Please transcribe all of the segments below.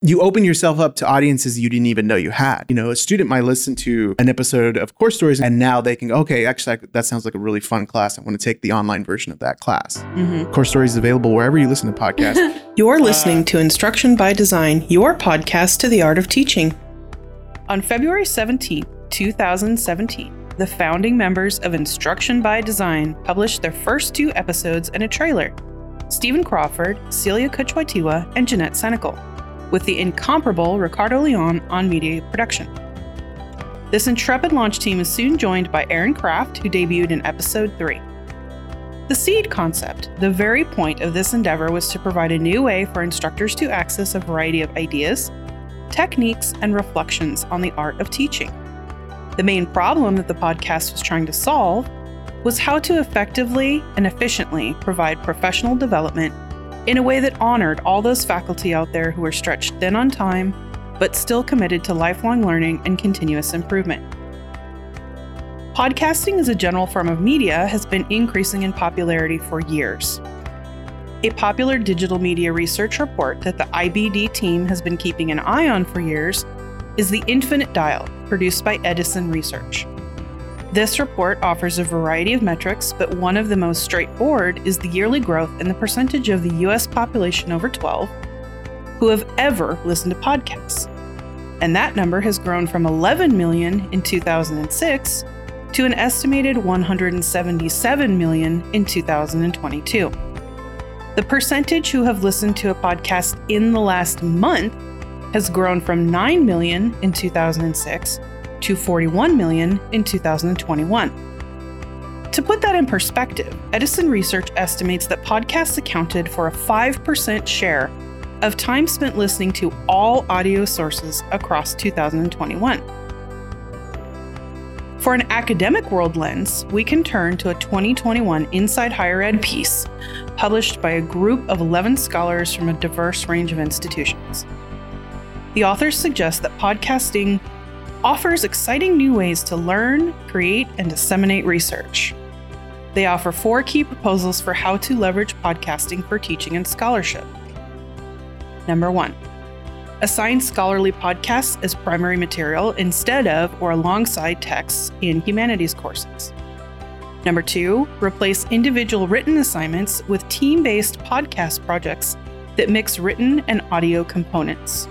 you open yourself up to audiences you didn't even know you had. You know, a student might listen to an episode of Course Stories and now they can go, okay, actually, that sounds like a really fun class. I want to take the online version of that class. Mm-hmm. Course Stories is available wherever you listen to podcasts. You're listening uh, to Instruction by Design, your podcast to the art of teaching. On February 17, 2017, the founding members of Instruction by Design published their first two episodes and a trailer Stephen Crawford, Celia Coochwytewa, and Jeanette Senecal with the incomparable Ricardo Leon on media production. This intrepid launch team is soon joined by Aaron Kraft, who debuted in episode 3. The seed concept, the very point of this endeavor, was to provide a new way for instructors to access a variety of ideas, techniques, and reflections on the art of teaching. The main problem that the podcast was trying to solve was how to effectively and efficiently provide professional development in a way that honored all those faculty out there who are stretched thin on time, but still committed to lifelong learning and continuous improvement. Podcasting as a general form of media has been increasing in popularity for years. A popular digital media research report that the IBD team has been keeping an eye on for years is the Infinite Dial, produced by Edison Research. This report offers a variety of metrics, but one of the most straightforward is the yearly growth in the percentage of the US population over 12 who have ever listened to podcasts. And that number has grown from 11 million in 2006 to an estimated 177 million in 2022. The percentage who have listened to a podcast in the last month has grown from 9 million in 2006 to 41 million in 2021. To put that in perspective, Edison Research estimates that podcasts accounted for a 5% share of time spent listening to all audio sources across 2021. For an academic world lens, we can turn to a 2021 Inside Higher Ed piece published by a group of 11 scholars from a diverse range of institutions. The authors suggest that podcasting offers exciting new ways to learn, create, and disseminate research. They offer four key proposals for how to leverage podcasting for teaching and scholarship. Number one, assign scholarly podcasts as primary material instead of or alongside texts in humanities courses. Number two, replace individual written assignments with team based podcast projects that mix written and audio components.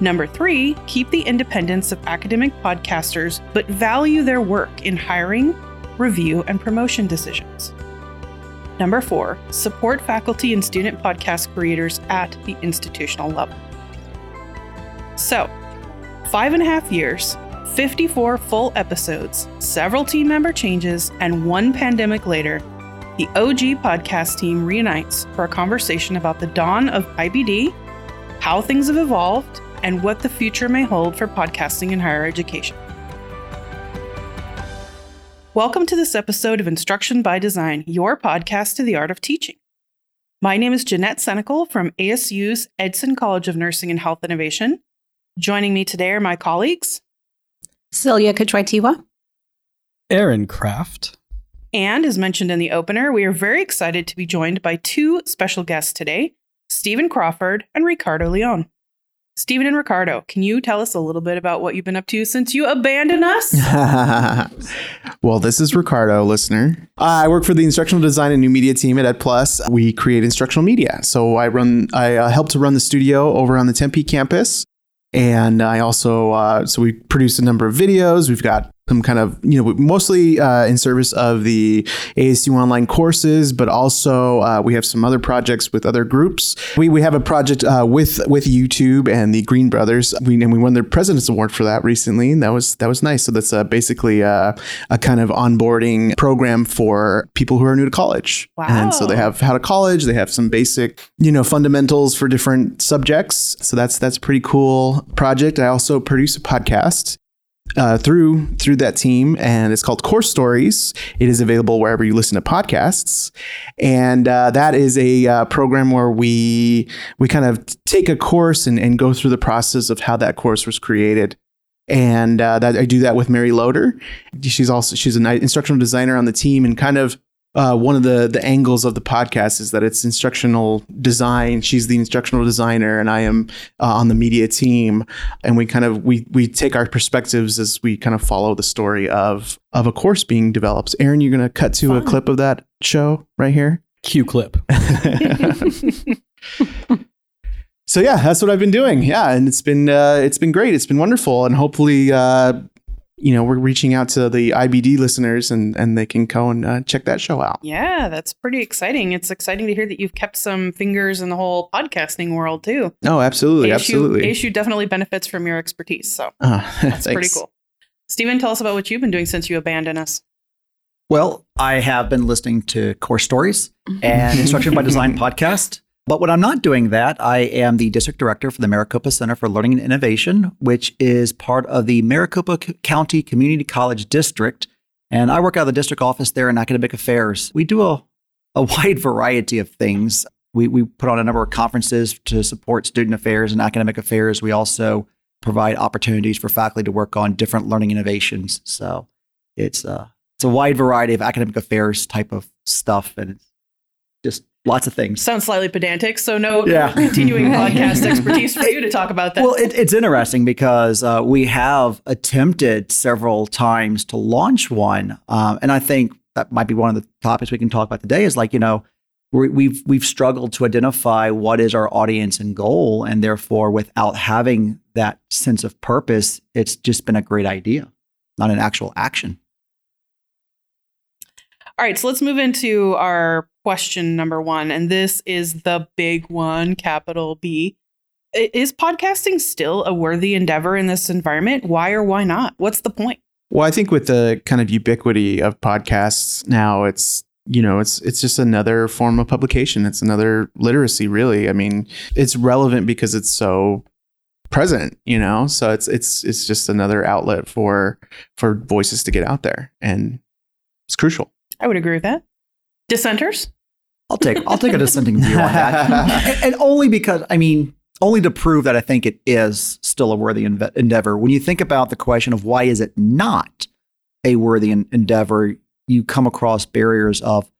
Number three, keep the independence of academic podcasters, but value their work in hiring, review, and promotion decisions. Number four, support faculty and student podcast creators at the institutional level. So, five and a half years, 54 full episodes, several team member changes, and one pandemic later, the OG podcast team reunites for a conversation about the dawn of IBD, how things have evolved, and what the future may hold for podcasting in higher education. Welcome to this episode of Instruction by Design, your podcast to the art of teaching. My name is Jeanette Senecal from ASU's Edson College of Nursing and Health Innovation. Joining me today are my colleagues Celia Coochwytewa, Aaron Kraft. And as mentioned in the opener, we are very excited to be joined by two special guests today Stephen Crawford and Ricardo Leon. Stephen and Ricardo, can you tell us a little bit about what you've been up to since you abandoned us? well, this is Ricardo, listener. I work for the instructional design and new media team at Ed Plus. We create instructional media. So I run, I uh, help to run the studio over on the Tempe campus. And I also, uh, so we produce a number of videos. We've got some kind of, you know, mostly uh, in service of the ASU online courses, but also uh, we have some other projects with other groups. We, we have a project uh, with with YouTube and the Green Brothers. We and we won their President's Award for that recently, and that was that was nice. So that's uh, basically uh, a kind of onboarding program for people who are new to college. Wow. And so they have how to college. They have some basic, you know, fundamentals for different subjects. So that's that's a pretty cool project. I also produce a podcast uh, through through that team, and it's called Course Stories. It is available wherever you listen to podcasts, and uh, that is a uh, program where we we kind of take a course and, and go through the process of how that course was created. And uh, that I do that with Mary Loebig. She's also she's an instructional designer on the team, and kind of uh, one of the the angles of the podcast is that it's instructional design. She's the instructional designer, and I am uh, on the media team. And we kind of we we take our perspectives as we kind of follow the story of of a course being developed. Aaron, you're going to cut to a clip of that show right here. Cue clip. so yeah, that's what I've been doing. Yeah, and it's been uh, it's been great. It's been wonderful, and hopefully, uh, you know, we're reaching out to the IBD listeners, and and they can go and uh, check that show out. Yeah, that's pretty exciting. It's exciting to hear that you've kept some fingers in the whole podcasting world too. Oh, absolutely, ASU, absolutely. ASU definitely benefits from your expertise, so Uh, that's pretty cool. Stephen, tell us about what you've been doing since you abandoned us. Well, I have been listening to Course Stories and Instruction by Design podcast. But when I'm not doing that, I am the district director for the Maricopa Center for Learning and Innovation, which is part of the Maricopa County Community College District. And I work out of the district office there in academic affairs. We do a, a wide variety of things. We, we put on a number of conferences to support student affairs and academic affairs. We also provide opportunities for faculty to work on different learning innovations. So it's uh, it's a wide variety of academic affairs type of stuff, and it's just lots of things. Sounds slightly pedantic, so no Yeah. continuing podcast expertise for you to talk about that. Well, it, it's interesting because uh, we have attempted several times to launch one, um, and I think that might be one of the topics we can talk about today. Is like you know we, we've we've struggled to identify what is our audience and goal, and therefore, without having that sense of purpose, it's just been a great idea, not an actual action. All right, so let's move into our question number one. And this is the big one, capital B. Is podcasting still a worthy endeavor in this environment? Why or why not? What's the point? Well, I think with the kind of ubiquity of podcasts now, it's you know it's it's just another form of publication. It's another literacy, really. I mean, it's relevant because it's so present, you know. So it's it's it's just another outlet for for voices to get out there, and it's crucial. I would agree with that. Dissenters? I'll take I'll take a dissenting view on that, and, and only because I mean only to prove that I think it is still a worthy enve- endeavor. When you think about the question of why is it not a worthy en- endeavor, you come across barriers of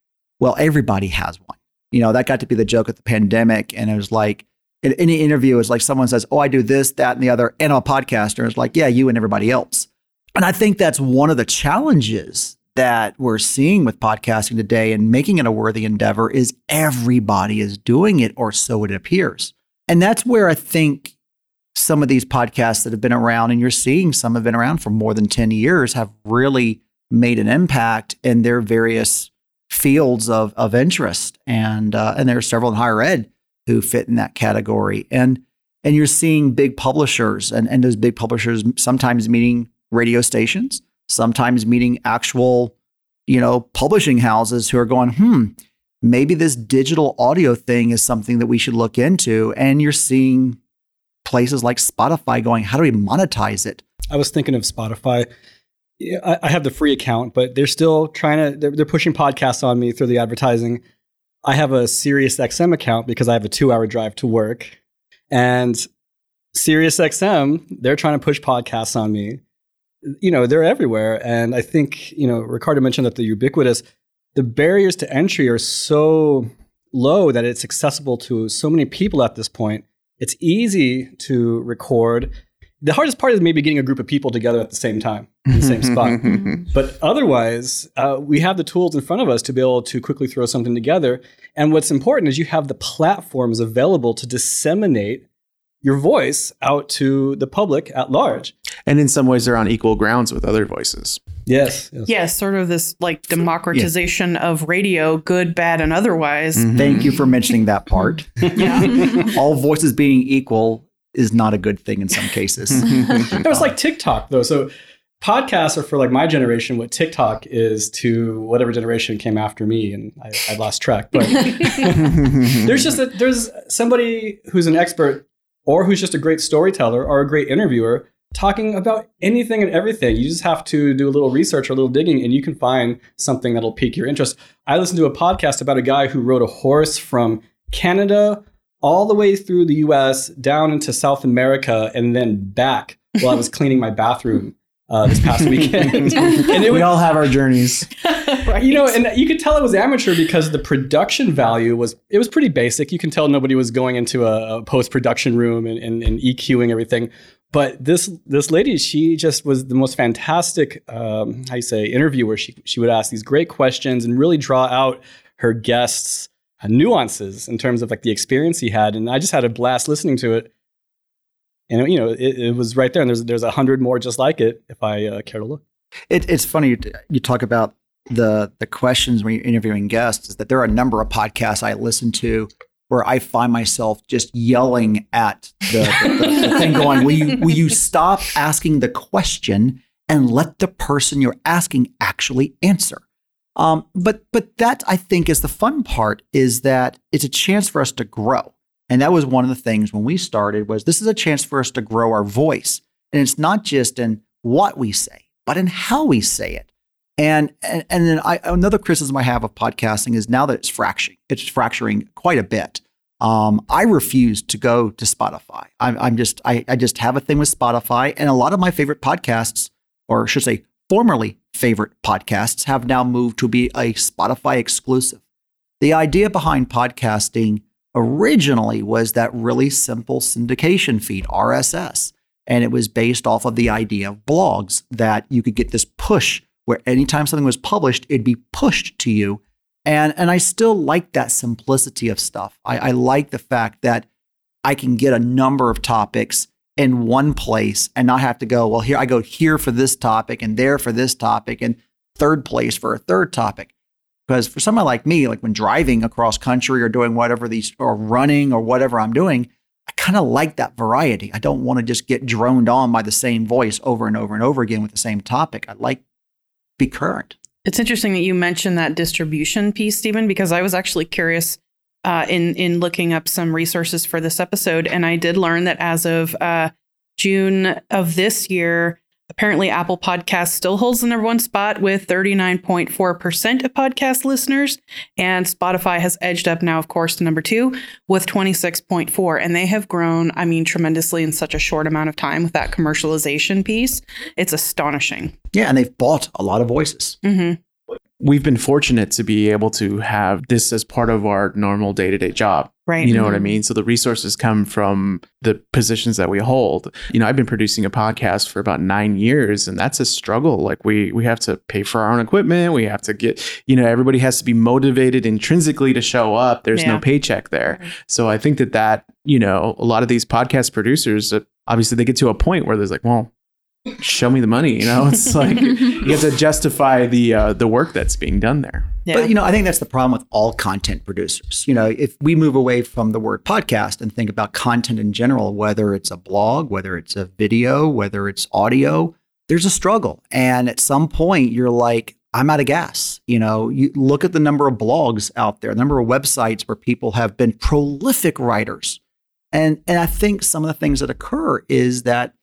well, everybody has one. You know that got to be the joke of the pandemic, and it was like in any interview, it's like someone says, "Oh, I do this, that, and the other," and I'm a podcaster. It's like, yeah, you and everybody else. And I think that's one of the challenges that we're seeing with podcasting today and making it a worthy endeavor is everybody is doing it, or so it appears. And that's where I think some of these podcasts that have been around, and you're seeing some have been around for more than 10 years, have really made an impact in their various fields of, of interest. And, uh, and there are several in higher ed who fit in that category. And, and you're seeing big publishers, and, and those big publishers sometimes meeting radio stations, sometimes meeting actual, you know, publishing houses who are going, hmm, maybe this digital audio thing is something that we should look into. And you're seeing places like Spotify going, how do we monetize it? I was thinking of Spotify. I, have the free account, but they're still trying to, they're, they're pushing podcasts on me through the advertising. I have a Sirius XM account because I have a two hour drive to work. And Sirius XM, they're trying to push podcasts on me. You know, they're everywhere. And I think, you know, Ricardo mentioned that the ubiquitous, the barriers to entry are so low that it's accessible to so many people at this point. It's easy to record. The hardest part is maybe getting a group of people together at the same time in the same spot. But otherwise, uh, we have the tools in front of us to be able to quickly throw something together. And what's important is you have the platforms available to disseminate your voice out to the public at large. And in some ways, they're on equal grounds with other voices. Yes. yes. Yes, sort of this like democratization of radio, good, bad, and otherwise. Mm-hmm. Thank you for mentioning that part. All voices being equal is not a good thing in some cases. It was like TikTok though. So podcasts are for like my generation what TikTok is to whatever generation came after me, and I, I lost track. But there's just a, there's somebody who's an expert or who's just a great storyteller or a great interviewer talking about anything and everything. You just have to do a little research or a little digging, and you can find something that'll pique your interest. I listened to a podcast about a guy who rode a horse from Canada all the way through the US, down into South America, and then back while I was cleaning my bathroom uh, this past weekend. and it we was, all have our journeys. you know, and you could tell it was amateur because the production value was it was pretty basic. You can tell nobody was going into a, a post production room and, and, and EQing everything. But this this lady, she just was the most fantastic, um, how you say, interviewer. She she would ask these great questions and really draw out her guests' nuances in terms of like the experience he had. And I just had a blast listening to it. And you know, it, it was right there. And there's there's a hundred more just like it if I uh, care to look. It, it's funny you, talk about the the questions when you're interviewing guests. Is that there are a number of podcasts I listen to where I find myself just yelling at the, the, the thing, going, "Will you will you stop asking the question and let the person you're asking actually answer?" Um, but but that I think is the fun part is that it's a chance for us to grow. And that was one of the things when we started was this is a chance for us to grow our voice. And it's not just in what we say, but in how we say it. And and, and then I, another criticism I have of podcasting is now that it's fracturing, it's fracturing quite a bit. Um, I refuse to go to Spotify. I'm, I'm just I, I just have a thing with Spotify, and a lot of my favorite podcasts, or should say, formerly favorite podcasts, have now moved to be a Spotify exclusive. The idea behind podcasting originally was that really simple syndication feed, RSS. And it was based off of the idea of blogs that you could get this push where anytime something was published, it'd be pushed to you. And, and I still like that simplicity of stuff. I, I like the fact that I can get a number of topics in one place and not have to go, well, here I go here for this topic and there for this topic and third place for a third topic. Because for someone like me, like when driving across country or doing whatever these or running or whatever I'm doing, I kind of like that variety. I don't want to just get droned on by the same voice over and over and over again with the same topic. I like be current. It's interesting that you mentioned that distribution piece, Stephen, because I was actually curious uh, in in looking up some resources for this episode, and I did learn that as of uh, June of this year, apparently Apple Podcast still holds the number one spot with 39.4% of podcast listeners, and Spotify has edged up now, of course, to number two with 26.4, and they have grown, I mean, tremendously in such a short amount of time with that commercialization piece. It's astonishing. Yeah, and they've bought a lot of voices. Mm-hmm. We've been fortunate to be able to have this as part of our normal day to day job. Right. You know what I mean? So the resources come from the positions that we hold. You know, I've been producing a podcast for about nine years, and that's a struggle. Like we we have to pay for our own equipment. We have to get, you know, everybody has to be motivated intrinsically to show up. There's Yeah. no paycheck there. So I think that that you know a lot of these podcast producers, uh, obviously, they get to a point where there's like, well, show me the money. You know, it's like you have to justify the uh, the work that's being done there. Yeah. But you know, I think that's the problem with all content producers. You know, if we move away from the word podcast and think about content in general, whether it's a blog, whether it's a video, whether it's audio, there's a struggle. And at some point you're like, I'm out of gas. You know, you look at the number of blogs out there, the number of websites where people have been prolific writers. And and I think some of the things that occur is that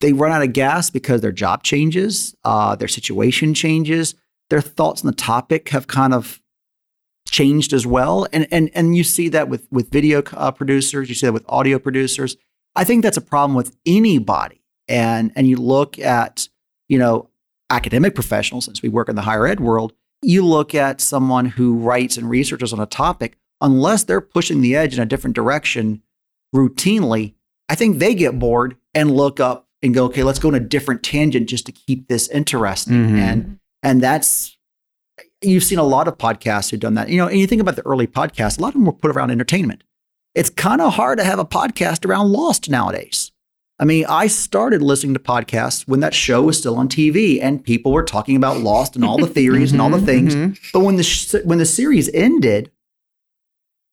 they run out of gas because their job changes, uh, their situation changes, their thoughts on the topic have kind of changed as well. And and and you see that with with video uh, producers, you see that with audio producers. I think that's a problem with anybody. And and you look at you know academic professionals, since we work in the higher ed world, you look at someone who writes and researches on a topic, unless they're pushing the edge in a different direction routinely, I think they get bored and look up and go, okay, let's go on a different tangent just to keep this interesting. Mhm. And and that's you've seen a lot of podcasts who've done that. You know, and you think about the early podcasts, a lot of them were put around entertainment. It's kind of hard to have a podcast around Lost nowadays. I mean, I started listening to podcasts when that show was still on TV and people were talking about Lost and all the theories and all the Mhm, things. mhm. But when the sh- when the series ended,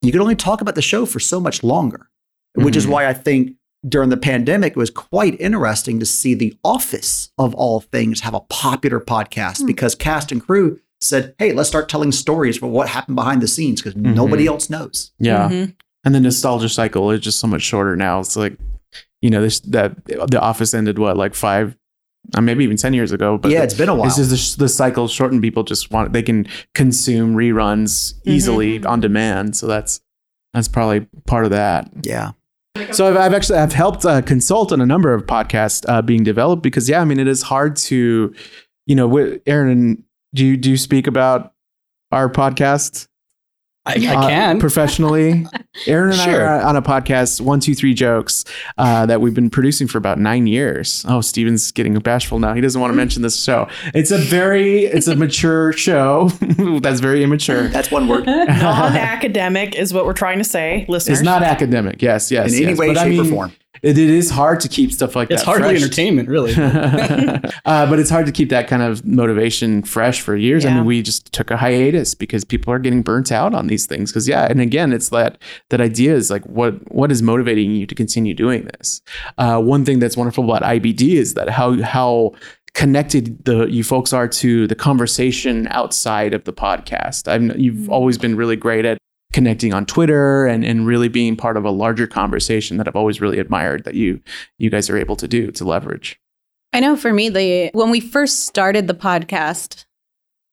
you could only talk about the show for so much longer, which is Mhm. why I think during the pandemic it was quite interesting to see The Office of all things have a popular podcast Hmm. because cast and crew said, "Hey, let's start telling stories for what happened behind the scenes because Mhm. nobody else knows." Yeah. Mhm. And the nostalgia cycle is just so much shorter now. It's like, you know, this that the office ended what like five, uh, maybe even ten years ago. But yeah, it's been a while. This is the, sh- the cycle shortened. People just want they can consume reruns easily on demand. So that's that's probably part of that. yeah. So I've, I've actually I've helped uh, consult on a number of podcasts uh, being developed because yeah, I mean it is hard to, you know, wi- Aaron, do you do you speak about our podcast? I, I uh, can. professionally. Aaron and Sure. I are on a podcast, One Two Three Jokes, uh, that we've been producing for about nine years. Oh, Stephen's getting bashful now. He doesn't want to mention this show. It's a very, it's a mature show that's very immature. That's one word. Non-academic is what we're trying to say, listeners. It's not academic. Yes, yes, In any way, But I shape, or form. It, it is hard to keep stuff like it's that. It's hardly fresh. entertainment, really. uh, but it's hard to keep that kind of motivation fresh for years. I mean, we just took a hiatus because people are getting burnt out on these things. Because yeah, and again, it's that that idea is like what what is motivating you to continue doing this. Uh, one thing that's wonderful about IBD is that how how connected the you folks are to the conversation outside of the podcast. I've you've always been really great at connecting on Twitter and and really being part of a larger conversation that I've always really admired that you you guys are able to do to leverage. I know for me, the when we first started the podcast,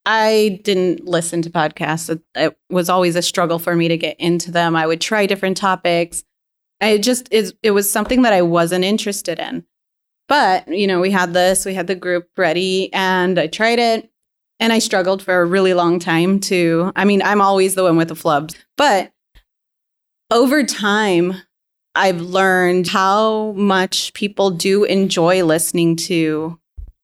I didn't listen to podcasts. It, it was always a struggle for me to get into them. I would try different topics. I just it, it was something that I wasn't interested in. But you know, we had this, we had the group ready, and I tried it, and I struggled for a really long time to. I mean, I'm always the one with the flubs, but over time, I've learned how much people do enjoy listening to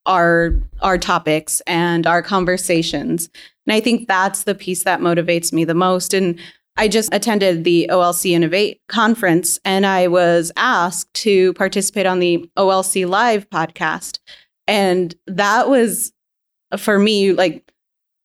our our topics and our conversations. And I think that's the piece that motivates me the most. And I just attended the OLC Innovate conference and I was asked to participate on the OLC Live podcast. And that was for me like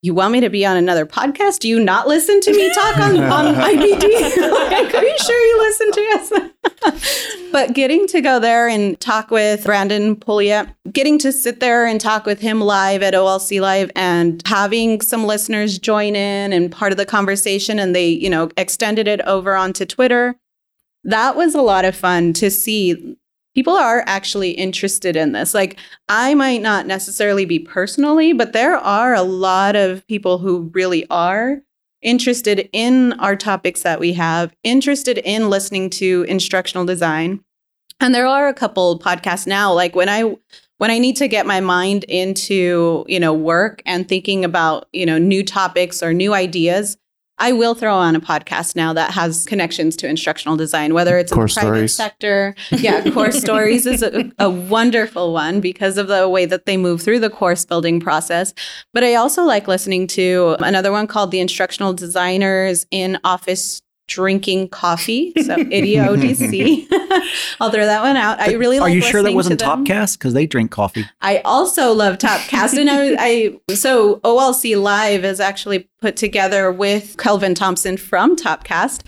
you want me to be on another podcast? Do you not listen to me talk on, on IBD? like, are you sure you listen to us? but getting to go there and talk with Brandon Pouliot, getting to sit there and talk with him live at OLC Live and having some listeners join in and part of the conversation and they, you know, extended it over onto Twitter. That was a lot of fun to see people are actually interested in this. Like, I might not necessarily be personally, but there are a lot of people who really are interested in our topics that we have, interested in listening to instructional design. And there are a couple podcasts now, like when I when I need to get my mind into, you know, work and thinking about, you know, new topics or new ideas, I will throw on a podcast now that has connections to instructional design, whether it's Course in the private Stories. sector. Yeah, Course Stories is a, a wonderful one because of the way that they move through the course building process. But I also like listening to another one called the Instructional Designers in Office Drinking Coffee. So IDIODC. I'll throw that one out. I really love it. Are like you sure that wasn't to them. Topcast? Because they drink coffee. I also love Topcast, and I, I so OLC Live is actually put together with Kelvin Thompson from Topcast,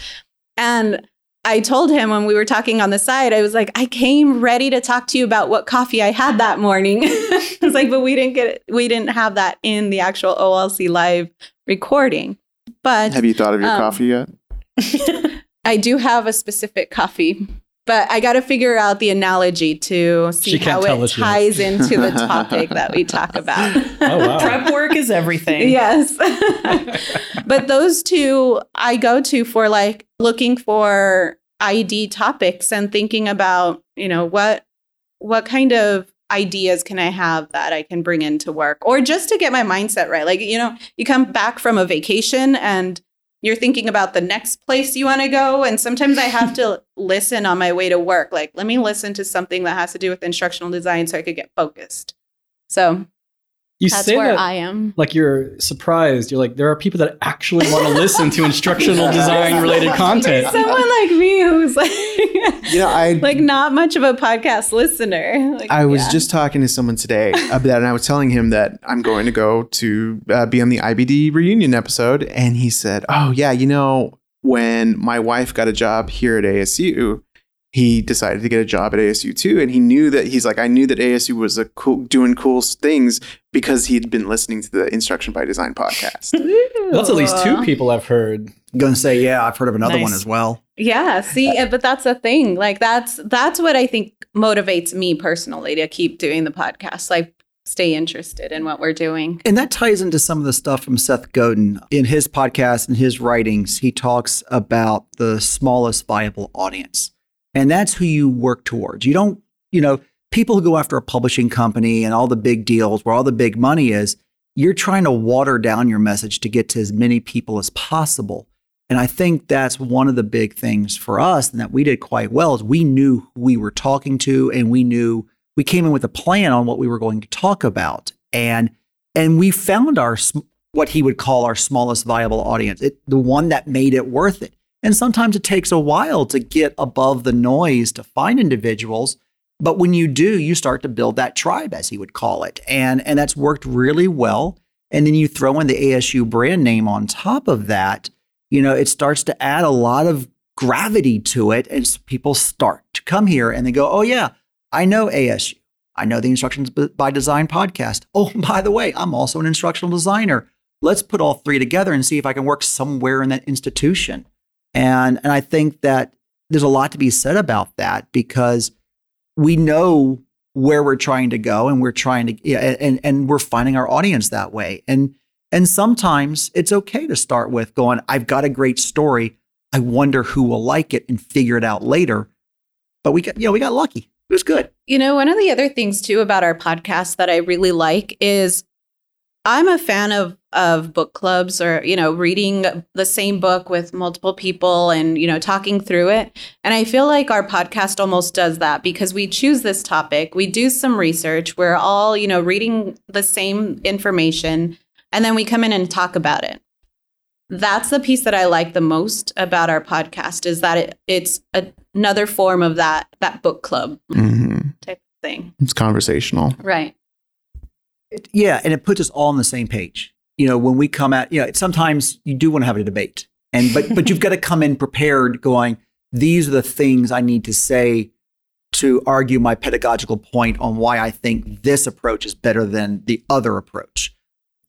and I told him when we were talking on the side, I was like, I came ready to talk to you about what coffee I had that morning. I was like, but we didn't get it, we didn't have that in the actual OLC Live recording, but Have you thought of your Um, coffee yet? I do have a specific coffee. But I got to figure out the analogy to see how it us yet. ties into the topic that we talk about. Oh wow. Prep work is everything. yes. but those two I go to for like looking for ID topics and thinking about, you know, what what kind of ideas can I have that I can bring into work or just to get my mindset right. Like, you know, you come back from a vacation and you're thinking about the next place you want to go and sometimes I have to listen on my way to work. Like, let me listen to something that has to do with instructional design so I could get focused. So, You that's say where that I am. like you're surprised. You're like, there are people that actually want to listen to instructional design related content. Someone like me who's like, You know, I like not much of a podcast listener. Like, I was yeah. just talking to someone today about that, and I was telling him that I'm going to go to uh, be on the IBD reunion episode, and he said, "Oh yeah, you know, when my wife got a job here at ASU." He decided to get a job at ASU too, and he knew that he's like I knew that ASU was a cool doing cool things because he'd been listening to the Instruction by Design podcast. That's at least two people I've heard. I'm going to say, yeah, I've heard of another one as well. Yeah, see, uh, but that's the thing. Like that's that's what I think motivates me personally to keep doing the podcast. Like stay interested in what we're doing. And that ties into some of the stuff from Seth Godin. In his podcast and his writings, he talks about the smallest viable audience. And that's who you work towards. You don't, you know, people who go after a publishing company and all the big deals where all the big money is, you're trying to water down your message to get to as many people as possible. And I think that's one of the big things for us and that we did quite well is we knew who we were talking to and we knew we came in with a plan on what we were going to talk about. And and we found our what he would call our smallest viable audience, it, the one that made it worth it. And sometimes it takes a while to get above the noise to find individuals. But when you do, you start to build that tribe, as he would call it. And, and that's worked really well. And then you throw in the ASU brand name on top of that, you know, it starts to add a lot of gravity to it And people start to come here and they go, oh, yeah, I know ASU. I know the Instructions by Design podcast. Oh, by the way, I'm also an instructional designer. Let's put all three together and see if I can work somewhere in that institution. And, and I think that there's a lot to be said about that because we know where we're trying to go and we're trying to and and we're finding our audience that way. And and sometimes it's okay to start with going, I've got a great story. I wonder who will like it and figure it out later. But we got, you know, we got lucky. It was good. You know, one of the other things too about our podcast that I really like is I'm a fan of of book clubs or you know reading the same book with multiple people and you know talking through it and i feel like our podcast almost does that because we choose this topic we do some research we're all you know reading the same information and then we come in and talk about it. That's the piece that I like the most about our podcast is that it, it's a, another form of that that book club mm-hmm. type thing. It's conversational, right? It, yeah, and it puts us all on the same page. You know, when we come at, you know, sometimes you do want to have a debate, and but but you've got to come in prepared, going, these are the things I need to say to argue my pedagogical point on why I think this approach is better than the other approach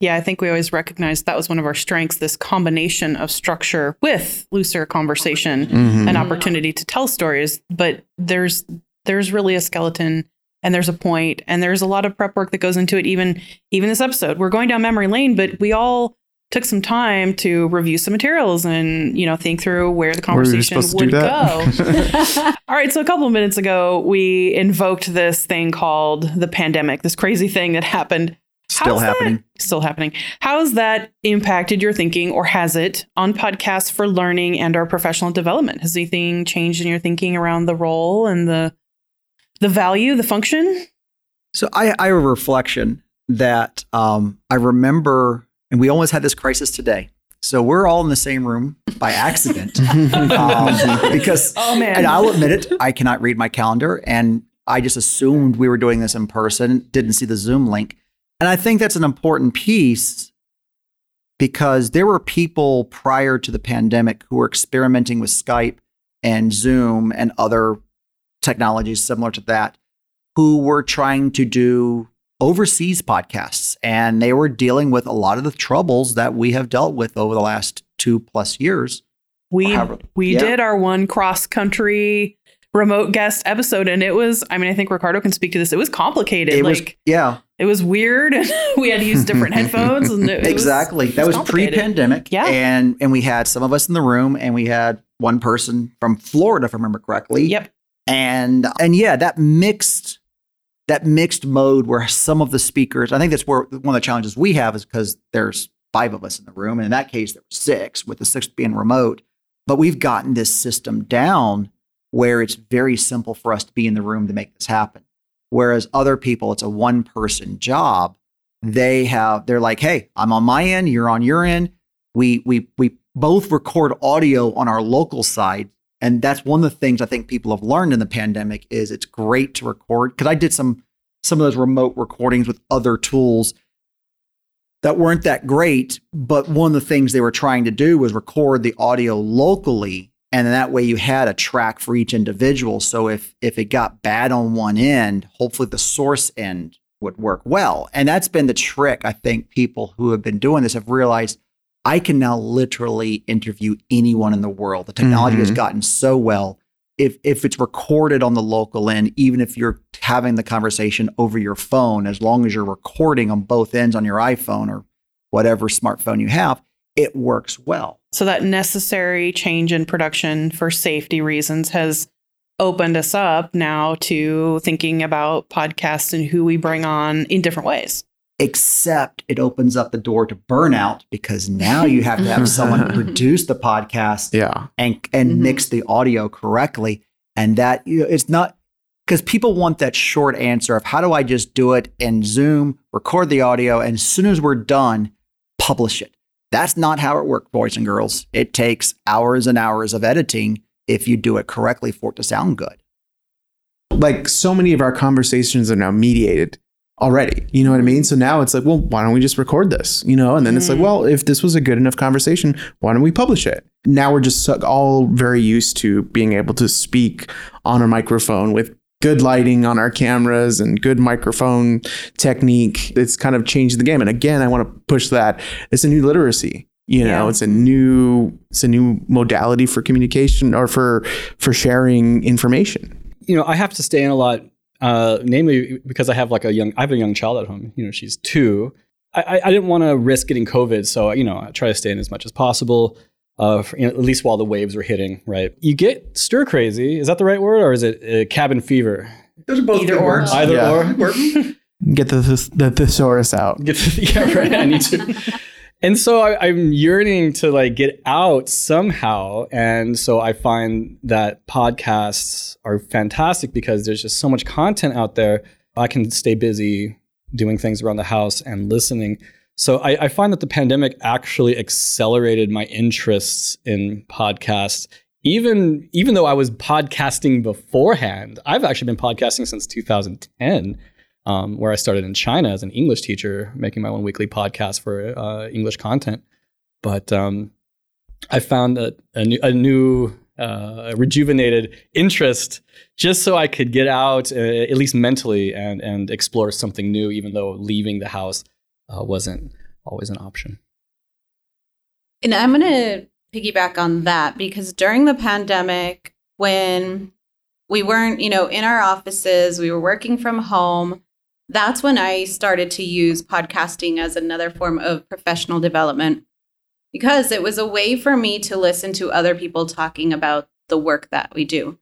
yeah, I think we always recognized that was one of our strengths this combination of structure with looser conversation mm-hmm. and opportunity to tell stories. But there's there's really a skeleton and there's a point and there's a lot of prep work that goes into it even even this episode we're going down memory lane but we all took some time to review some materials and you know think through where the conversation would go all right so a couple of minutes ago we invoked this thing called the pandemic this crazy thing that happened Still happening. Still happening. How has that impacted your thinking, or has it, on podcasts for learning and our professional development? Has anything changed in your thinking around the role and the the value, the function? So I, I have a reflection that um, I remember, and we almost had this crisis today. So we're all in the same room by accident um, because, oh man, and I'll admit it, I cannot read my calendar, and I just assumed we were doing this in person, didn't see the Zoom link. And I think that's an important piece because there were people prior to the pandemic who were experimenting with Skype and Zoom and other technologies similar to that who were trying to do overseas podcasts. And they were dealing with a lot of the troubles that we have dealt with over the last two plus years. We, however, we yeah. did our one cross country remote guest episode and it was i mean i think ricardo can speak to this it was complicated it like was, yeah it was weird and we had to use different headphones and it, exactly was, that was, was pre-pandemic yeah and and we had some of us in the room and we had one person from florida if i remember correctly yep and and yeah that mixed that mixed mode where some of the speakers i think that's where one of the challenges we have is because there's five of us in the room and in that case there were six with the sixth being remote but we've gotten this system down where it's very simple for us to be in the room to make this happen. Whereas other people, it's a one person job. They have, they're like, hey, I'm on my end, you're on your end. We, we, we both record audio on our local side. And that's one of the things I think people have learned in the pandemic is it's great to record. Because I did some some of those remote recordings with other tools that weren't that great. But one of the things they were trying to do was record the audio locally and that way you had a track for each individual so if if it got bad on one end hopefully the source end would work well and that's been the trick i think people who have been doing this have realized i can now literally interview anyone in the world the technology mm-hmm. has gotten so well if if it's recorded on the local end even if you're having the conversation over your phone as long as you're recording on both ends on your iphone or whatever smartphone you have it works well so that necessary change in production for safety reasons has opened us up now to thinking about podcasts and who we bring on in different ways. Except it opens up the door to burnout because now you have to have someone produce the podcast Yeah. and and Mhm. mix the audio correctly. And that you know, it's not because people want that short answer of how do I just do it in Zoom, record the audio, and as soon as we're done, publish it. That's not how it works, boys and girls. It takes hours and hours of editing if you do it correctly for it to sound good. Like so many of our conversations are now mediated already. You know what I mean? So now it's like, well, why don't we just record this? You know, and then it's like, Mm. well, if this was a good enough conversation, why don't we publish it? Now we're just all very used to being able to speak on a microphone with good lighting on our cameras and good microphone technique. It's kind of changed the game. And again, I want to push that. It's a new literacy. You know, Yeah. it's a new it's a new modality for communication or for for sharing information. you know, I have to stay in a lot, uh, namely because I have like a young, I have a young child at home. You know, she's two. I, I, I didn't want to risk getting COVID, so you know, I try to stay in as much as possible. Uh, for, you know, at least while the waves were hitting, right? You get stir crazy. Is that the right word, or is it uh, cabin fever? Those are both Either or. Either Yeah. or. Get the the, the thesaurus out. Get the, yeah, right. I need to. And so I, I'm yearning to like get out somehow. And so I find that podcasts are fantastic because there's just so much content out there. I can stay busy doing things around the house and listening. So I, I find that the pandemic actually accelerated my interests in podcasts. Even even though I was podcasting beforehand, I've actually been podcasting since 2010 um, where I started in China as an English teacher, making my own weekly podcast for uh, English content. But um, I found a, a new, a new uh, rejuvenated interest just so I could get out, uh, at least mentally, and, and explore something new, even though leaving the house uh, wasn't always an option. And I'm going to piggyback on that because during the pandemic, when we weren't, you know, in our offices, we were working from home, that's when I started to use podcasting as another form of professional development because it was a way for me to listen to other people talking about the work that we do.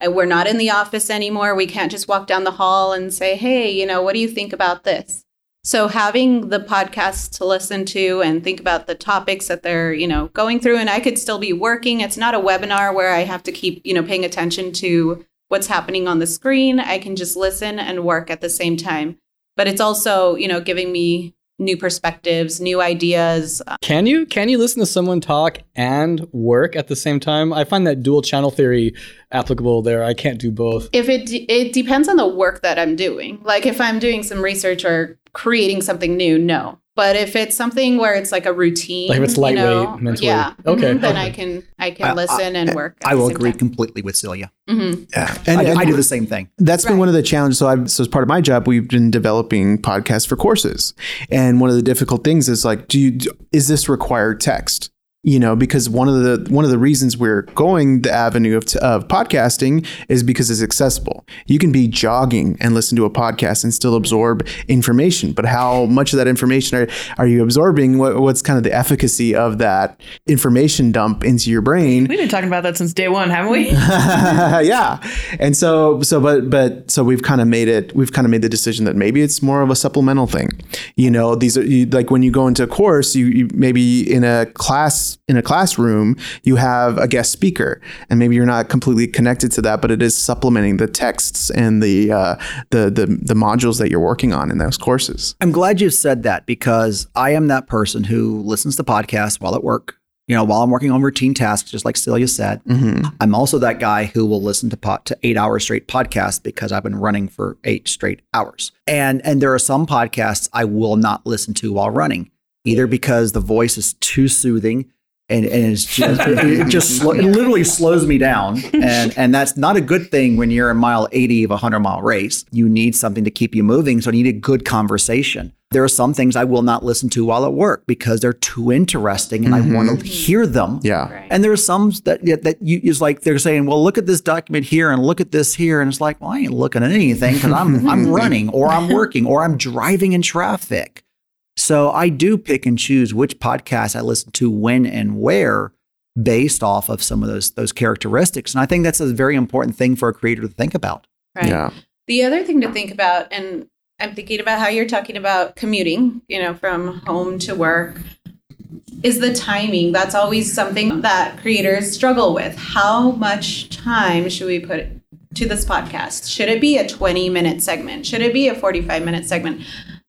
And we're not in the office anymore. We can't just walk down the hall and say, hey, you know, what do you think about this? So having the podcast to listen to and think about the topics that they're, you know, going through and I could still be working. It's not a webinar where I have to keep, you know, paying attention to what's happening on the screen. I can just listen and work at the same time. But it's also, you know, giving me new perspectives, new ideas. Can you can you listen to someone talk and work at the same time? I find that dual channel theory applicable there. I can't do both. If it de- it depends on the work that I'm doing. Like if I'm doing some research or creating something new, no. But if it's something where it's like a routine, Like if it's you lightweight know, mentally. yeah, Okay, mhm, then okay. I can I can I- listen and work. I will agree time. completely with Celia. Mhm. Yeah. I, I do the same thing. That's been one of the challenges. So, I've, so as part of my job, we've been developing podcasts for courses, and one of the difficult things is like, do you is this required text? You know, because one of the one of the reasons we're going the avenue of, of podcasting is because it's accessible. You can be jogging and listen to a podcast and still absorb information, but how much of that information are, are you absorbing? What, what's kind of the efficacy of that information dump into your brain? We've been talking about that since day one, haven't we? yeah. And so, so, but, but, so we've kind of made it, we've kind of made the decision that maybe it's more of a supplemental thing. You know, these are you, like when you go into a course, you, you maybe in a class, in a classroom, you have a guest speaker and maybe you're not completely connected to that, but it is supplementing the texts and the, uh, the, the, the modules that you're working on in those courses. I'm glad you said that because I am that person who listens to podcasts while at work. You know, while I'm working on routine tasks, just like Celia said. hmm I'm also that guy who will listen to pot to eight hours straight podcasts because I've been running for eight straight hours. And and there are some podcasts I will not listen to while running, either because the voice is too soothing and, and it's just it just slo- it literally slows me down. And and that's not a good thing when you're a mile 80 of a hundred mile race. You need something to keep you moving. So you need a good conversation. There are some things I will not listen to while at work because they're too interesting and I mm-hmm. want to hear them. Yeah. Right. And there are some that yeah, that you is like they're saying, well, look at this document here and look at this here, and it's like, well, I ain't looking at anything because I'm I'm running or I'm working or I'm driving in traffic. So I do pick and choose which podcasts I listen to when and where. based off of some of those those characteristics. And I think that's a very important thing for a creator to think about. Right. Yeah. The other thing to think about, and I'm thinking about how you're talking about commuting, you know, from home to work, is the timing. That's always something that creators struggle with. How much time should we put to this podcast? Should it be a 20 minute segment? Should it be a 45 minute segment?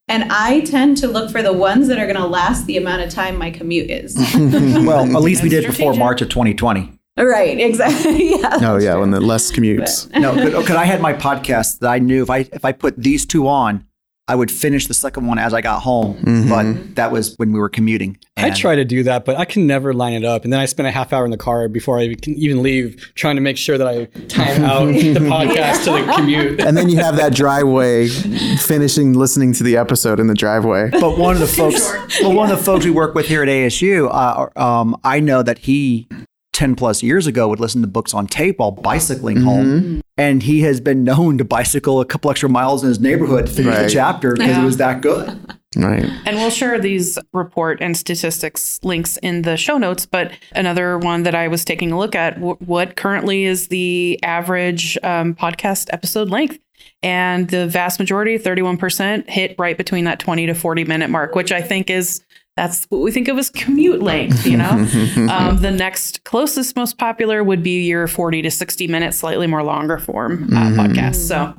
And I tend to look for the ones that are going to last the amount of time my commute is. well, at least we did before. March of 2020. right, exactly. yeah. Oh yeah, when the less commutes. No, because oh, I had my podcast that I knew if I if I put these two on, I would finish the second one as I got home. Mhm. But that was when we were commuting. I try to do that, but I can never line it up. And then I spend a half hour in the car before I can even leave, trying to make sure that I time out the podcast to the commute. And then you have that driveway finishing listening to the episode in the driveway. But one of the folks, well, one of the folks we work with here at ASU, uh, um, I know that he. 10 plus years ago would listen to books on tape while bicycling home and he has been known to bicycle a couple extra miles in his neighborhood to finish Right. the chapter because Yeah. it was that good Right. And we'll share these report and statistics links in the show notes. But another one that I was taking a look at w- what currently is the average um, podcast episode length? And the vast majority, 31%, hit right between that 20 to 40 minute mark, which I think is that's what we think of as commute length, you know? um, the next closest, most popular would be your 40 to 60 minute, slightly more longer form uh, podcast. So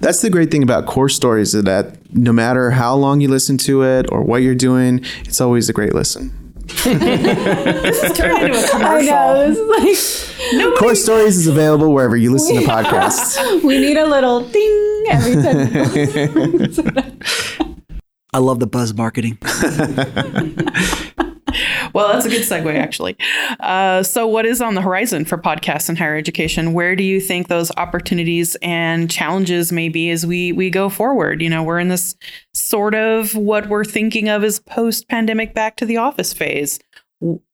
That's the great thing about course stories is that no matter how long you listen to it or what you're doing, it's always a great listen. this is turning into a I commercial. know. This is like, Course Stories is available wherever you listen to podcasts. we need a little ding every time. i love the buzz marketing Well, that's a good segue, actually. Uh, so, what is on the horizon for podcasts in higher education? Where do you think those opportunities and challenges may be as we we go forward? You know, we're in this sort of what we're thinking of as post-pandemic back to the office phase.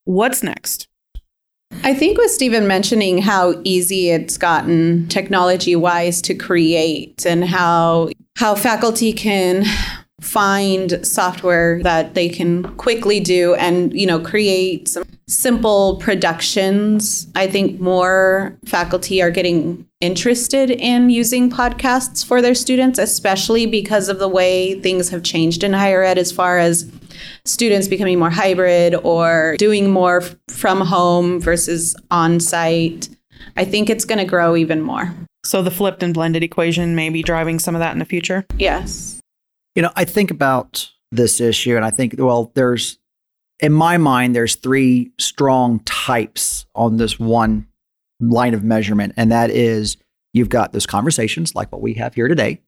What's next? I think with Stephen mentioning how easy it's gotten technology wise to create and how how faculty can find software that they can quickly do and you know create some simple productions. I think more faculty are getting interested in using podcasts for their students especially because of the way things have changed in higher ed as far as students becoming more hybrid or doing more from home versus on site i think it's going to grow even more. So, the flipped and blended equation may be driving some of that in the future. yes You know, I think about this issue and I think, well, there's, in my mind, there's three strong types on this one line of measurement. And that is you've got those conversations like what we have here today.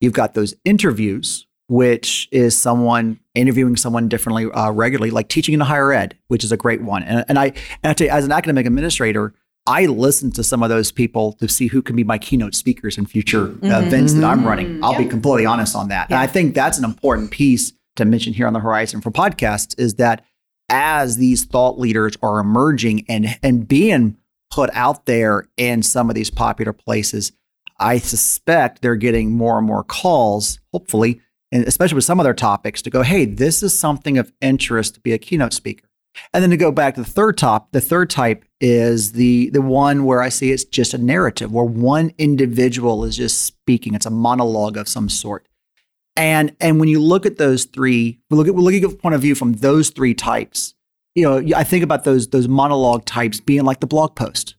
You've got those interviews, which is someone interviewing someone differently uh, regularly, like teaching in higher ed, which is a great one. And, and I, and I you, as an academic administrator, I listen to some of those people to see who can be my keynote speakers in future uh, events that I'm running. I'll be completely honest on that. And I think that's an important piece to mention here on the horizon for podcasts is that as these thought leaders are emerging and and being put out there in some of these popular places, I suspect they're getting more and more calls, hopefully, and especially with some of their topics, to go, hey, this is something of interest to be a keynote speaker. And then to go back to the third top, the third type is the the one where I see it's just a narrative, where one individual is just speaking. It's a monologue of some sort. And and when you look at those three, we look at we're looking at point of view from those three types. You know, I think about those those monologue types being like the blog post.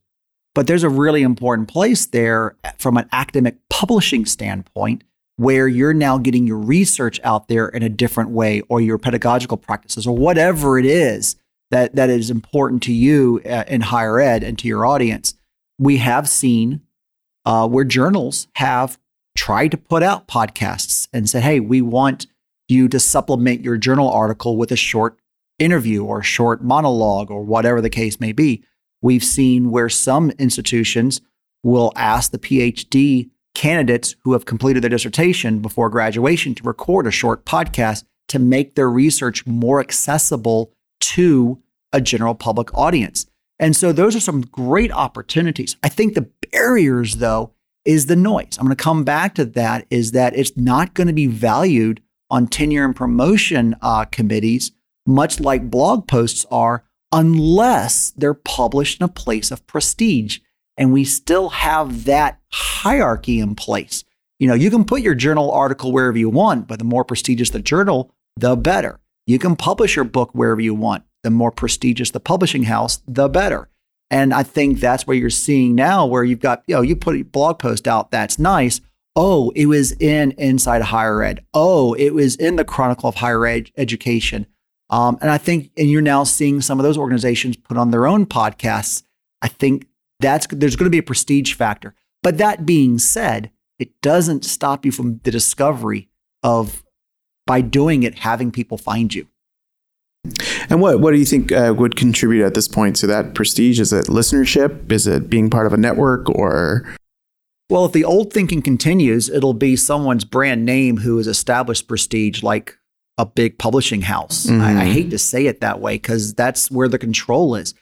But there's a really important place there eh, from an academic publishing standpoint where you're now getting your research out there in a different way or your pedagogical practices or whatever it is that that is important to you uh, in higher ed and to your audience. We have seen uh, where journals have tried to put out podcasts and said, "Hey, we want you to supplement your journal article with a short interview or a short monologue or whatever the case may be." We've seen where some institutions will ask the PhD candidates who have completed their dissertation before graduation to record a short podcast to make their research more accessible to a general public audience. And so those are some great opportunities. I think the barriers, though, is the noise. I'm going to come back to that is that it's not going to be valued on tenure and promotion uh, committees, much like blog posts are unless they're published in a place of prestige. And we still have that hierarchy in place. You know, you can put your journal article wherever you want, but the more prestigious the journal, the better. You can publish your book wherever you want. The more prestigious the publishing house, the better. And I think that's where you're seeing now, where you've got, you know, you put a blog post out that's nice. Oh, it was in Inside Higher Ed. Oh, it was in the Chronicle of Higher Ed- Education. Um, and I think, and you're now seeing some of those organizations put on their own podcasts. I think that's there's going to be a prestige factor. But that being said, it doesn't stop you from the discovery of by doing it having people find you. And what what do you think uh, would contribute at this point to that prestige? Is it listenership? Is it being part of a network or? Well, if the old thinking continues, it'll be someone's brand name who has established prestige, like a big publishing house. Mm-hmm. I, I hate to say it that way because that's where the control is.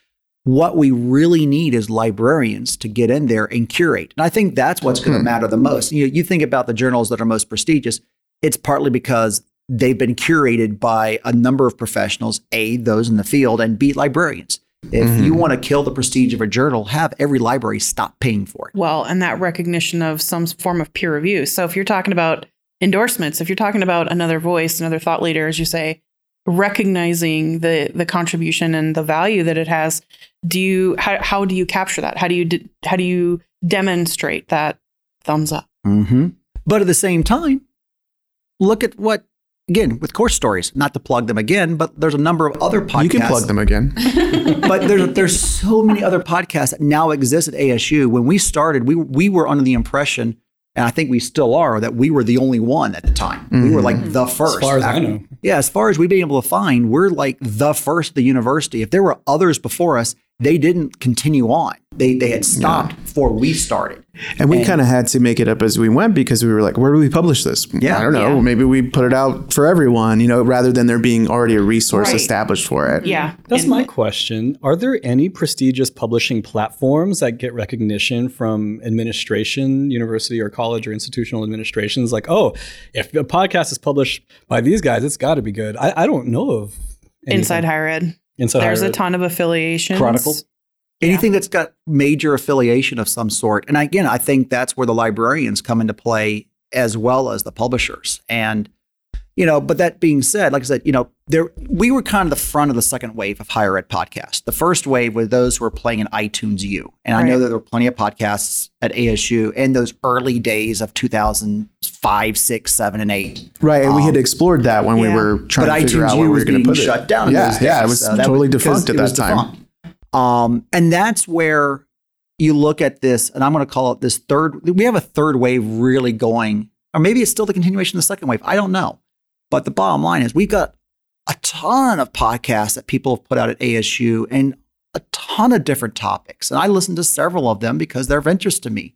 What we really need is librarians to get in there and curate. And I think that's what's going to hmm. matter the most. You, know, you think about the journals that are most prestigious, it's partly because they've been curated by a number of professionals, A, those in the field, and B, librarians. If mm-hmm. you want to kill the prestige of a journal, have every library stop paying for it. Well, and that recognition of some form of peer review. So if you're talking about endorsements, if you're talking about another voice, another thought leader, as you say, recognizing the the contribution and the value that it has, do you how, how do you capture that? How do you de- how do you demonstrate that thumbs up? Mm-hmm. But at the same time, look at what again with course stories not to plug them again but there's a number of other podcasts you can plug them again but there's there's so many other podcasts that now exist at asu when we started we we were under the impression and I think we still are that we were the only one at the time. Mm-hmm. We were like the first. As far as I know. Yeah, as far as we've been able to find, we're like the first at the university. If there were others before us, they didn't continue on. They they had stopped yeah. before we started. And we kind of had to make it up as we went because we were like, where do we publish this? Yeah, I don't know. Yeah. Maybe we put it out for everyone, you know, rather than there being already a resource right. established for it. Yeah. That's and my question. Are there any prestigious publishing platforms that get recognition from administration, university or college or institutional administrations? Like, oh, if a podcast is published by these guys, it's got to be good. I, I don't know of anything. Inside Higher Ed. Inside There's Higher a ton of affiliations. Chronicle anything yeah. that's got major affiliation of some sort. And again, I think that's where the librarians come into play as well as the publishers. And you know, but that being said, like I said, you know, there we were kind of the front of the second wave of higher ed podcasts. The first wave were those who were playing in iTunes U. And right. I know that there were plenty of podcasts at ASU in those early days of 2005, 6, 7, and 8. Right. And um, we had um, explored that when yeah. we were trying but to figure iTunes out where we were going to put shut it. down. Yeah. yeah. It was totally defunct at that time. Defunct. Um, and that's where you look at this, and I'm going to call it this third. We have a third wave really going, or maybe it's still the continuation of the second wave. I don't know. But the bottom line is we've got a ton of podcasts that people have put out at ASU and a ton of different topics. And I listen to several of them because they're of interest to me.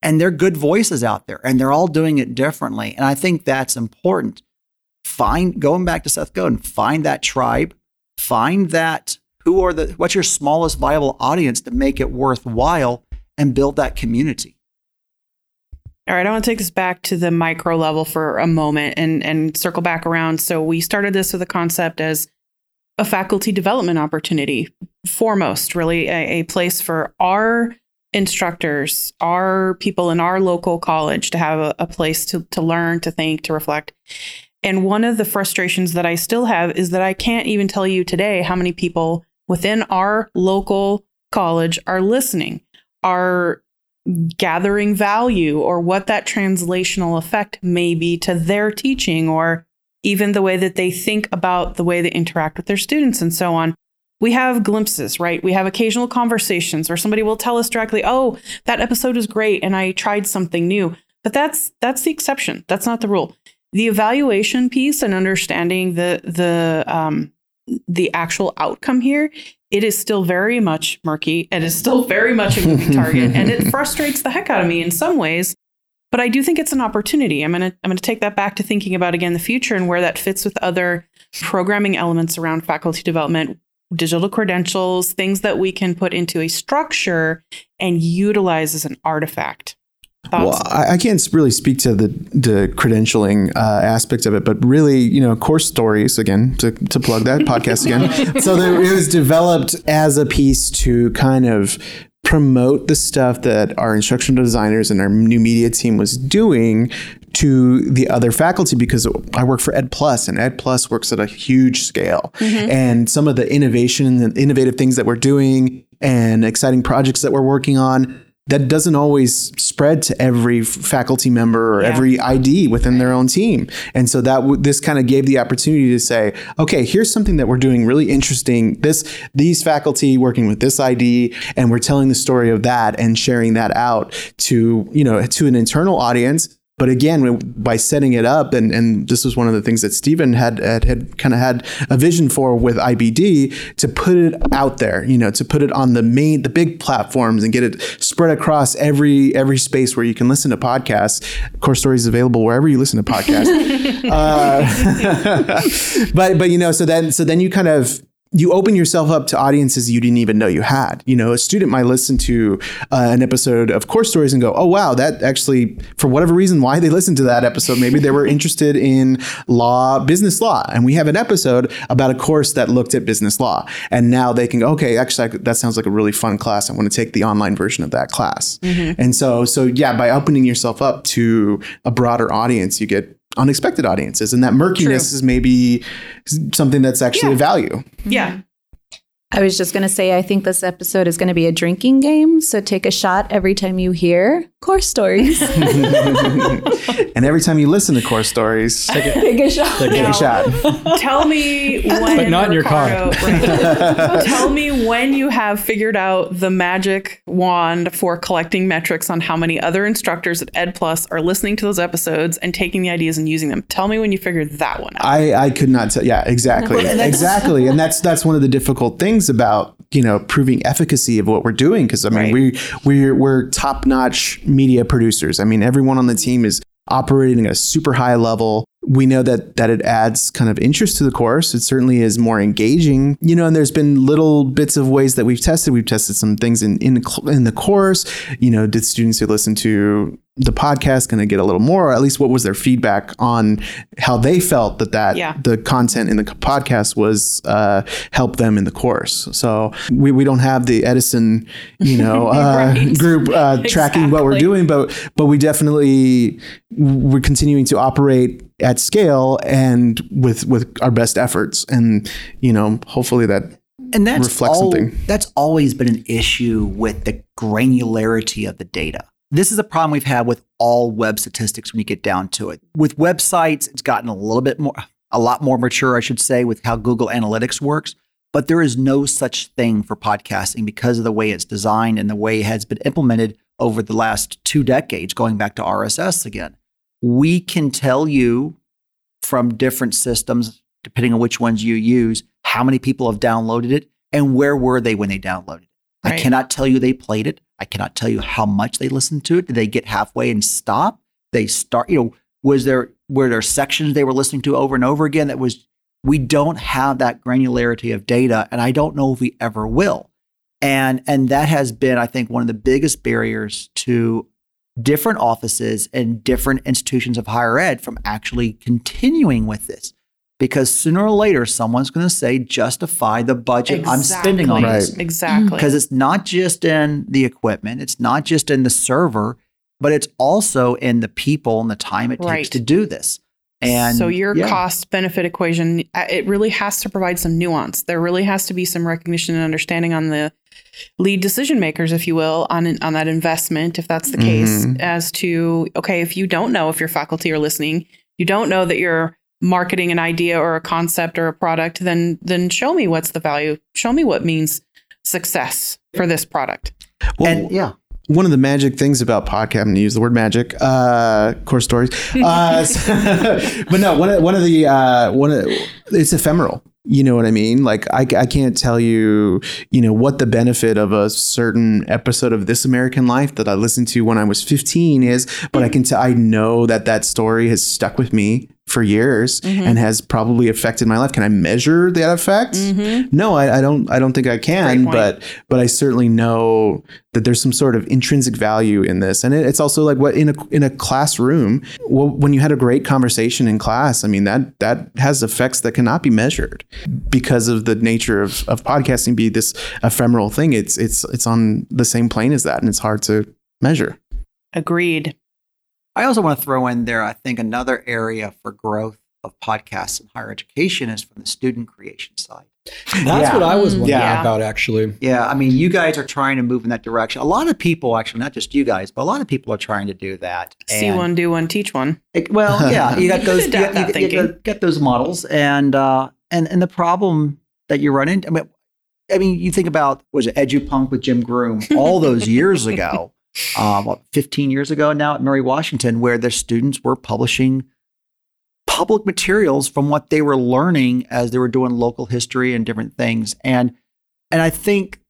And they're good voices out there and they're all doing it differently. And I think that's important. Find, going back to Seth Godin, find that tribe, find that who are the what's your smallest viable audience to make it worthwhile and build that community all right, I want to take this back to the micro level for a moment and and circle back around. So we started this with a concept as a faculty development opportunity, foremost, really a, a place for our instructors, our people in our local college to have a, a place to to learn, to think, to reflect. And one of the frustrations that I still have is that I can't even tell you today how many people within our local college are listening, are gathering value, or what that translational effect may be to their teaching, or even the way that they think about the way they interact with their students and so on. We have glimpses, right? We have occasional conversations where somebody will tell us directly, "Oh, that episode is great and I tried something new." But that's that's the exception. That's not the rule. The evaluation piece and understanding the the um, the actual outcome here, it is still very much murky. And It is still very much a moving target, and it frustrates the heck out of me in some ways. But I do think it's an opportunity. I'm gonna I'm gonna take that back to thinking about again the future and where that fits with other programming elements around faculty development, digital credentials, things that we can put into a structure and utilize as an artifact. Thoughts? Well, I, I can't really speak to the the credentialing uh, aspect of it, but really, you know, course stories again to, to plug that podcast again. So there, it was developed as a piece to kind of promote the stuff that our instructional designers and our new media team was doing to the other faculty because I work for Ed Plus and Ed Plus works at a huge scale. And some of the innovation and innovative things that we're doing and exciting projects that we're working on that doesn't always spread to every faculty member or Yeah. every ID within their own team. And so that w- this kind of gave the opportunity to say, okay, here's something that we're doing really interesting. This these faculty working with this ID, and we're telling the story of that and sharing that out to you know to an internal audience. But again, by setting it up, and, and this was one of the things that Stephen had had, had kind of had a vision for with IBD to put it out there, you know, to put it on the main, the big platforms and get it spread across every every space where you can listen to podcasts. Course Stories is available wherever you listen to podcasts. uh, but but you know, so then so then you kind of you open yourself up to audiences you didn't even know you had. You know, a student might listen to uh, an episode of Course Stories and go, "Oh wow, that actually, for whatever reason, why they listened to that episode, maybe they were interested in law, business law, and we have an episode about a course that looked at business law, and now they can go, okay, actually, that sounds like a really fun class. I want to take the online version of that class, and so so yeah, by opening yourself up to a broader audience, you get unexpected audiences and that murkiness True. is maybe something that's actually Yeah. a value mm-hmm. yeah. I was just going to say, I think this episode is going to be a drinking game. So take a shot every time you hear course stories. and every time you listen to course stories take take a shot. Take a shot Tell me when. But not in your car. right. Tell me when you have figured out the magic wand for collecting metrics on how many other instructors at Ed Plus are listening to those episodes and taking the ideas and using them. Tell me when you figured that one out. I, I could not tell. Yeah, exactly, exactly, and that's that's one of the difficult things about you know proving efficacy of what we're doing because I mean Right. we we're we're top notch media producers. I mean everyone on the team is operating at a super high level. We know that that it adds kind of interest to the course. It certainly is more engaging, you know. And there's been little bits of ways that we've tested. We've tested some things in in in the course. You know, did students who listen to the podcast going to get a little more, or at least what was their feedback on how they felt that that Yeah. the content in the podcast was uh, help them in the course. So we, we don't have the Edison, you know, uh, Right. group uh, tracking what we're doing, but but we definitely we're continuing to operate at scale and with with our best efforts, and you know, hopefully that and that's reflect all, something. That's always been an issue with the granularity of the data. This is a problem we've had with all web statistics when you get down to it. With websites, it's gotten a little bit more, a lot more mature, I should say, with how Google Analytics works. But there is no such thing for podcasting because of the way it's designed and the way it has been implemented over the last two decades, going back to RSS again. We can tell you from different systems, depending on which ones you use, how many people have downloaded it and where were they when they downloaded it. I cannot tell you they played it. I cannot tell you how much they listened to it. Did they get halfway and stop? They start, you know, was there were there sections they were listening to over and over again that was we don't have that granularity of data and I don't know if we ever will. And and that has been I think one of the biggest barriers to different offices and different institutions of higher ed from actually continuing with this. Because sooner or later, someone's going to say, justify the budget I'm spending on Exactly. this. Exactly. Because it's not just in the equipment, it's not just in the server, but it's also in the people and the time it Right. takes to do this. And so your yeah. cost benefit equation, uh, it really has to provide some nuance. There really has to be some recognition and understanding on the lead decision makers, if you will, on on that investment, if that's the case, Mhm. as to okay, if you don't know if your faculty are listening, you don't know that you're marketing an idea or a concept or a product, then then show me what's the value. Show me what means success for this product. Well, and yeah, one of the magic things about podcast, I'm going to use the word magic, uh, course stories. Uh, but no, one of, one of the, uh, one of, it's ephemeral. You know what I mean? Like I, I can't tell you, you know, what the benefit of a certain episode of This American Life that I listened to when I was 15 is, but I can tell, I know that that story has stuck with me for years Mhm. and has probably affected my life. Can I measure that effect? Mhm. No, I, I don't. I don't think I can. But but I certainly know that there's some sort of intrinsic value in this, and it, it's also like what in a in a classroom. Well, when you had a great conversation in class, I mean that that has effects that cannot be measured because of the nature of of podcasting. Be this ephemeral thing. It's it's it's on the same plane as that, and it's hard to measure. Agreed. I also want to throw in there, I think another area for growth of podcasts in higher education is from the student creation side. That's Yeah. what I was Mm, wondering yeah. about, actually. Yeah, I mean, you guys are trying to move in that direction. A lot of people, actually, not just you guys, but a lot of people are trying to do that. See one, do one, teach one. It- well, yeah, you got those. you, Adapt got- you, you thinking. get those models, and uh, and and the problem that you run into. I mean, I mean, you think about was it EduPunk with Jim Groom all those years ago, uh, what, 15 years ago now at Mary Washington, where their students were publishing public materials from what they were learning as they were doing local history and different things, and and I think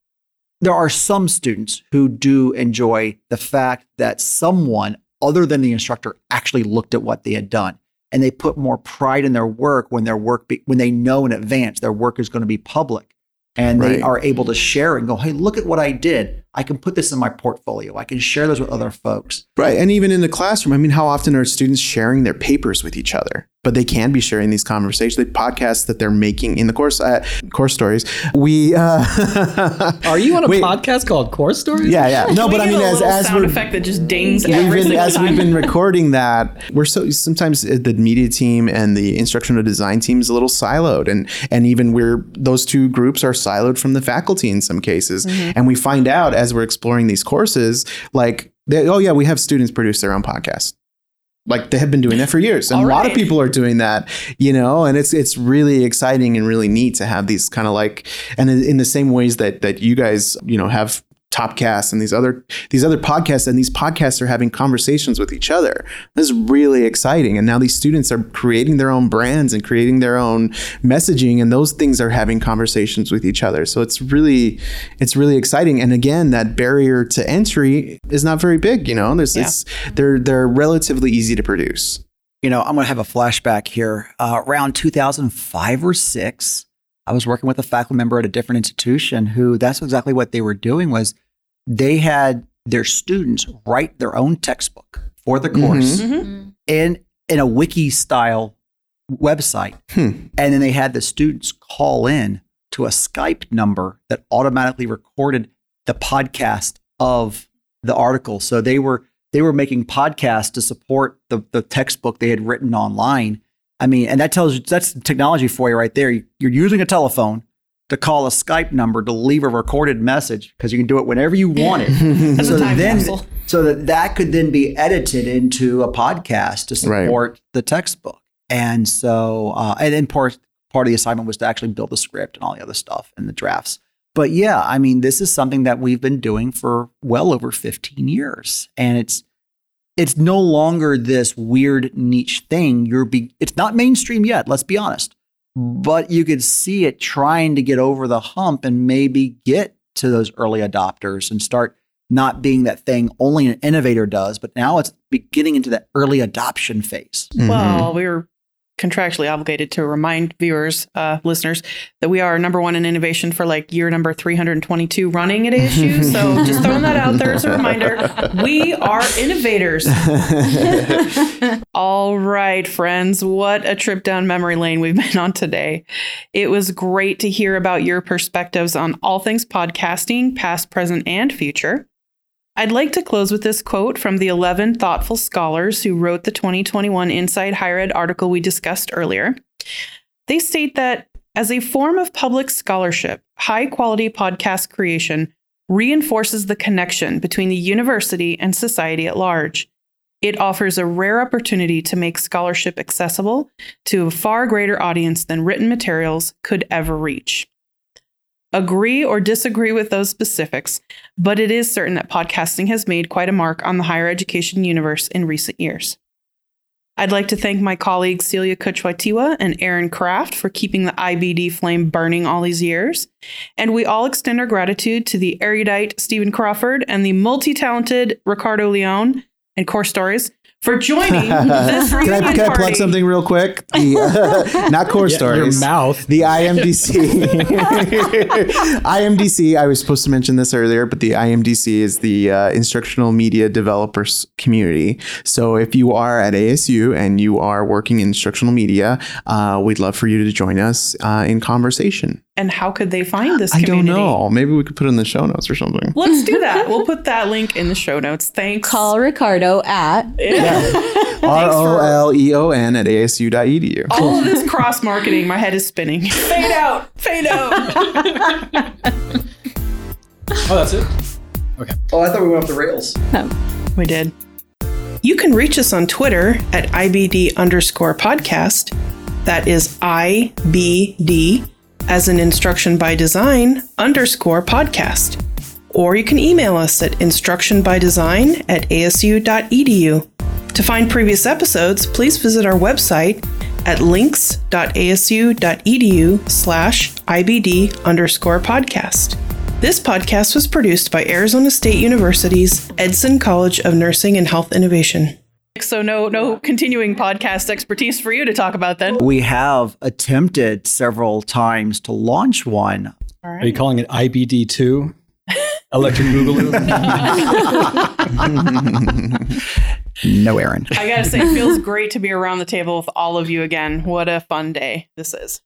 there are some students who do enjoy the fact that someone other than the instructor actually looked at what they had done. And they put more pride in their work when their work be, when they know in advance their work is going to be public and they Right. are able to share and go hey look at what i did i can put this in my portfolio i can share this with other folks Right. And even in the classroom, I mean, how often are students sharing their papers with each other? But they can be sharing these conversations, the podcasts that they're making in the course, uh, course stories. We, uh, Are you on a Wait. podcast called Course Stories? Yeah, yeah. No, but I mean, as, as sound we're, effect that just dings we've every been, as time. we've been recording that, we're so sometimes the media team and the instructional design team is a little siloed, and and even we're those two groups are siloed from the faculty in some cases, Mm-hmm. and we find out as we're exploring these courses, like, they, oh yeah, we have students produce their own podcast. Like they have been doing that for years, and All a lot of people are doing that, you know. And it's it's really exciting and really neat to have these kind of like, and in, in the same ways that that you guys, you know, have Topcast and these other these other podcasts, and these podcasts are having conversations with each other. This is really exciting, and now these students are creating their own brands and creating their own messaging, and those things are having conversations with each other. So it's really it's really exciting. And again, that barrier to entry is not very big. You know, there's Yeah. it's they're they're relatively easy to produce. you know i'm going to have a flashback here uh, around 2005 or 6 i was working with a faculty member at a different institution who that's exactly what they were doing was they had their students write their own textbook for the course Mhm. in in a wiki style website. Hmm. and then they had the students call in to a skype number that automatically recorded the podcast of the article. So they were they were making podcasts to support the, the textbook they had written online i mean and that tells you that's technology for you right there. You're using a telephone to call a skype number to leave a recorded message because you can do it whenever you want it. That's so time then capsule. so that that could then be edited into a podcast to Right. support the textbook. And so uh, and then part part of the assignment was to actually build the script and all the other stuff and the drafts. But yeah i mean this is something that we've been doing for well over 15 years. And it's it's no longer this weird niche thing you're be it's not mainstream yet let's be honest but you could see it trying to get over the hump and maybe get to those early adopters and start not being that thing only an innovator does, but now it's beginning into that early adoption phase. Mhm. Well, we were contractually obligated to remind viewers, uh, listeners, that we are number one in innovation for like year number 322 running at ASU. So just throwing that out there as a reminder. We are innovators. All right, friends, what a trip down memory lane we've been on today. It was great to hear about your perspectives on all things podcasting, past, present, and future. I'd like to close with this quote from the 11 thoughtful scholars who wrote the 2021 Inside Higher Ed article we discussed earlier. They state that as a form of public scholarship, high quality podcast creation reinforces the connection between the university and society at large. It offers a rare opportunity to make scholarship accessible to a far greater audience than written materials could ever reach. Agree or disagree with those specifics, but it is certain that podcasting has made quite a mark on the higher education universe in recent years. I'd like to thank my colleagues Celia Coochwytewa and Aaron Kraft for keeping the IBD flame burning all these years. And we all extend our gratitude to the erudite Stephen Crawford and the multi talented Ricardo Leone and Course Stories for joining this can I, can I plug something real quick? The, uh, not core Yeah, your stories. mouth. The IMDC. IMDC, I was supposed to mention this earlier, but the IMDC is the uh, Instructional Media Developers Community. So if you are at ASU and you are working in instructional media, uh, we'd love for you to join us uh, in conversation. And how could they find this I don't know. Maybe we could put it in the show notes or something. Let's do that. We'll put that link in the show notes. Thanks. Call Ricardo at R O L E O N at asu.edu. All of this cross marketing, my head is spinning. Fade out, fade out. Oh, that's it. Okay. Oh, I thought we went off the rails. No. We did. You can reach us on Twitter at IBD underscore podcast. That is IBD as an instruction by design underscore podcast. Or you can email us at instructionbydesign at asu.edu. To find previous episodes, please visit our website at links.asu.edu slash IBD underscore podcast. This podcast was produced by Arizona State University's Edson College of Nursing and Health Innovation. So no no continuing podcast expertise for you to talk about then. We have attempted several times to launch one. All Are you calling it IBD2? Electric Boogaloo? No, Aaron. I gotta say, it feels great to be around the table with all of you again. What a fun day this is.